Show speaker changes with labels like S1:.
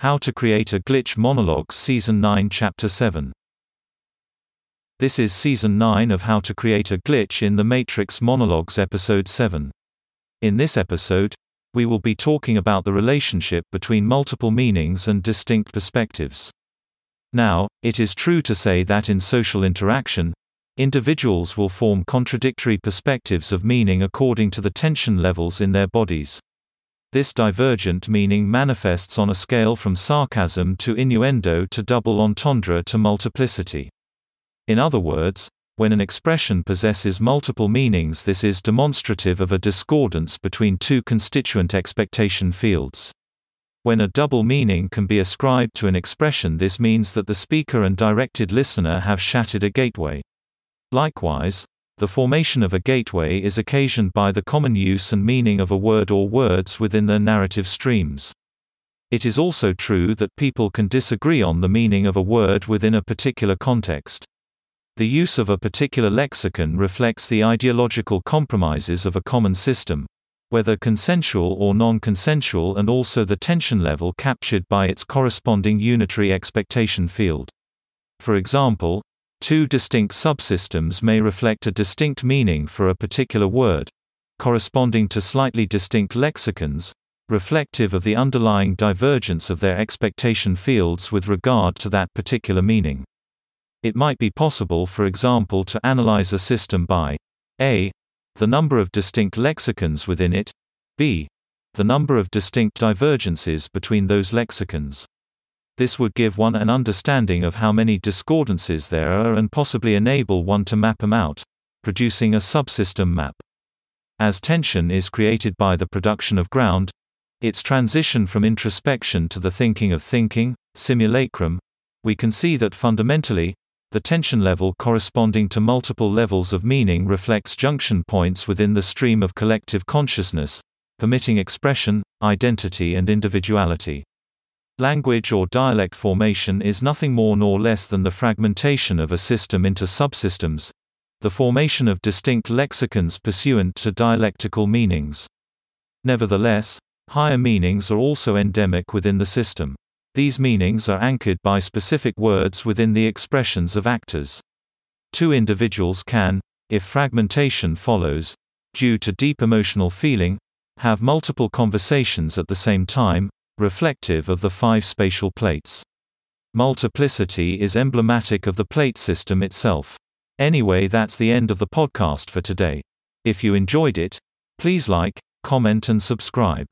S1: How to Create a Glitch Monologues Season 9 Chapter 7 This is Season 9 of How to Create a Glitch in the Matrix Monologues Episode 7. In this episode, we will be talking about the relationship between multiple meanings and distinct perspectives. Now, it is true to say that in social interaction, individuals will form contradictory perspectives of meaning according to the tension levels in their bodies. This divergent meaning manifests on a scale from sarcasm to innuendo to double entendre to multiplicity. In other words, when an expression possesses multiple meanings this is demonstrative of a discordance between two constituent expectation fields. When a double meaning can be ascribed to an expression this means that the speaker and directed listener have shattered a gateway. Likewise, the formation of a gateway is occasioned by the common use and meaning of a word or words within their narrative streams. It is also true that people can disagree on the meaning of a word within a particular context. The use of a particular lexicon reflects the ideological compromises of a common system, whether consensual or non-consensual and also the tension level captured by its corresponding unitary expectation field. For example, Two distinct subsystems may reflect a distinct meaning for a particular word, corresponding to slightly distinct lexicons, reflective of the underlying divergence of their expectation fields with regard to that particular meaning. It might be possible for example to analyze a system by a. the number of distinct lexicons within it, b. the number of distinct divergences between those lexicons. This would give one an understanding of how many discordances there are and possibly enable one to map them out, producing a subsystem map. As tension is created by the production of ground, its transition from introspection to the thinking of thinking, simulacrum, we can see that fundamentally, the tension level corresponding to multiple levels of meaning reflects junction points within the stream of collective consciousness, permitting expression, identity and individuality. Language or dialect formation is nothing more nor less than the fragmentation of a system into subsystems the formation of distinct lexicons pursuant to dialectical meanings. Nevertheless, higher meanings are also endemic within the system. These meanings are anchored by specific words within the expressions of actors. Two individuals can, if fragmentation follows, due to deep emotional feeling, have multiple conversations at the same time, reflective of the five spatial plates. Multiplicity is emblematic of the plate system itself. Anyway that's the end of the podcast for today. If you enjoyed it, please like, comment and subscribe.